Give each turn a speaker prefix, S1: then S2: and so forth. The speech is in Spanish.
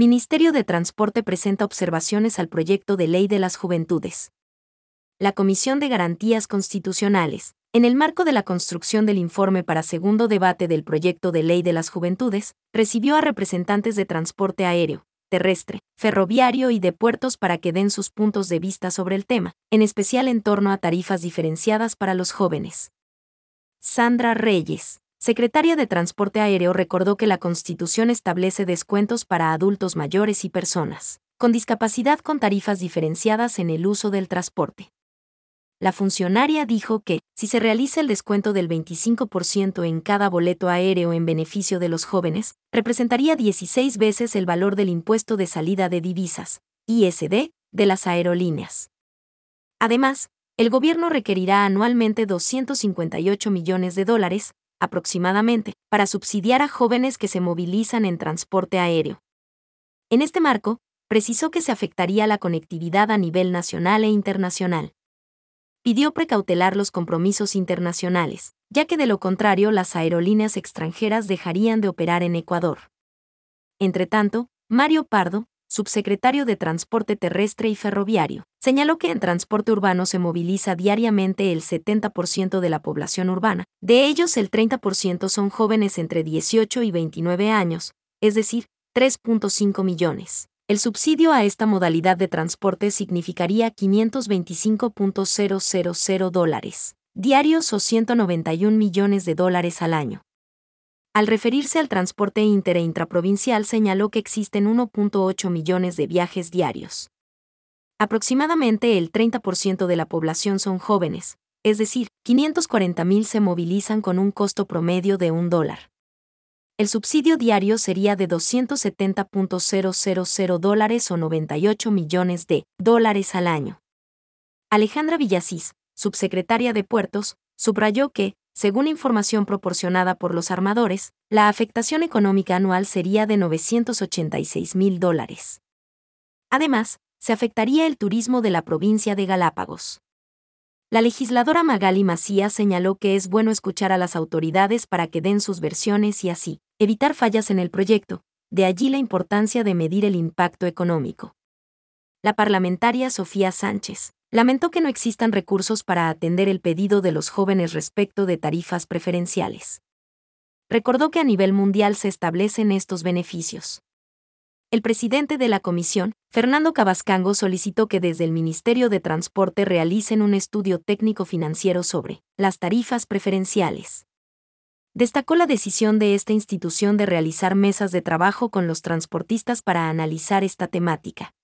S1: Ministerio de Transporte presenta observaciones al proyecto de ley de las juventudes. La Comisión de Garantías Constitucionales, en el marco de la construcción del informe para segundo debate del proyecto de ley de las juventudes, recibió a representantes de transporte aéreo, terrestre, ferroviario y de puertos para que den sus puntos de vista sobre el tema, en especial en torno a tarifas diferenciadas para los jóvenes. Sandra Reyes, secretaria de Transporte Aéreo, recordó que la Constitución establece descuentos para adultos mayores y personas con discapacidad con tarifas diferenciadas en el uso del transporte. La funcionaria dijo que, si se realiza el descuento del 25% en cada boleto aéreo en beneficio de los jóvenes, representaría 16 veces el valor del impuesto de salida de divisas, ISD, de las aerolíneas. Además, el gobierno requerirá anualmente 258 millones de dólares, aproximadamente, para subsidiar a jóvenes que se movilizan en transporte aéreo. En este marco, precisó que se afectaría la conectividad a nivel nacional e internacional. Pidió precautelar los compromisos internacionales, ya que de lo contrario las aerolíneas extranjeras dejarían de operar en Ecuador. Entretanto, Mario Pardo, subsecretario de Transporte Terrestre y Ferroviario, señaló que en transporte urbano se moviliza diariamente el 70% de la población urbana, de ellos el 30% son jóvenes entre 18 y 29 años, es decir, 3.5 millones. El subsidio a esta modalidad de transporte significaría 525.000 dólares diarios o 191 millones de dólares al año. Al referirse al transporte inter e intraprovincial señaló que existen 1.8 millones de viajes diarios. Aproximadamente el 30% de la población son jóvenes, es decir, 540.000 se movilizan con un costo promedio de un dólar. El subsidio diario sería de 270.000 dólares o 98 millones de dólares al año. Alejandra Villasís, subsecretaria de Puertos, subrayó que, según información proporcionada por los armadores, la afectación económica anual sería de 986 mil dólares. Además, se afectaría el turismo de la provincia de Galápagos. La legisladora Magali Macías señaló que es bueno escuchar a las autoridades para que den sus versiones y así, evitar fallas en el proyecto, de allí la importancia de medir el impacto económico. La parlamentaria Sofía Sánchez, lamentó que no existan recursos para atender el pedido de los jóvenes respecto de tarifas preferenciales. Recordó que a nivel mundial se establecen estos beneficios. El presidente de la comisión, Fernando Cabascango, solicitó que desde el Ministerio de Transporte realicen un estudio técnico financiero sobre las tarifas preferenciales. Destacó la decisión de esta institución de realizar mesas de trabajo con los transportistas para analizar esta temática.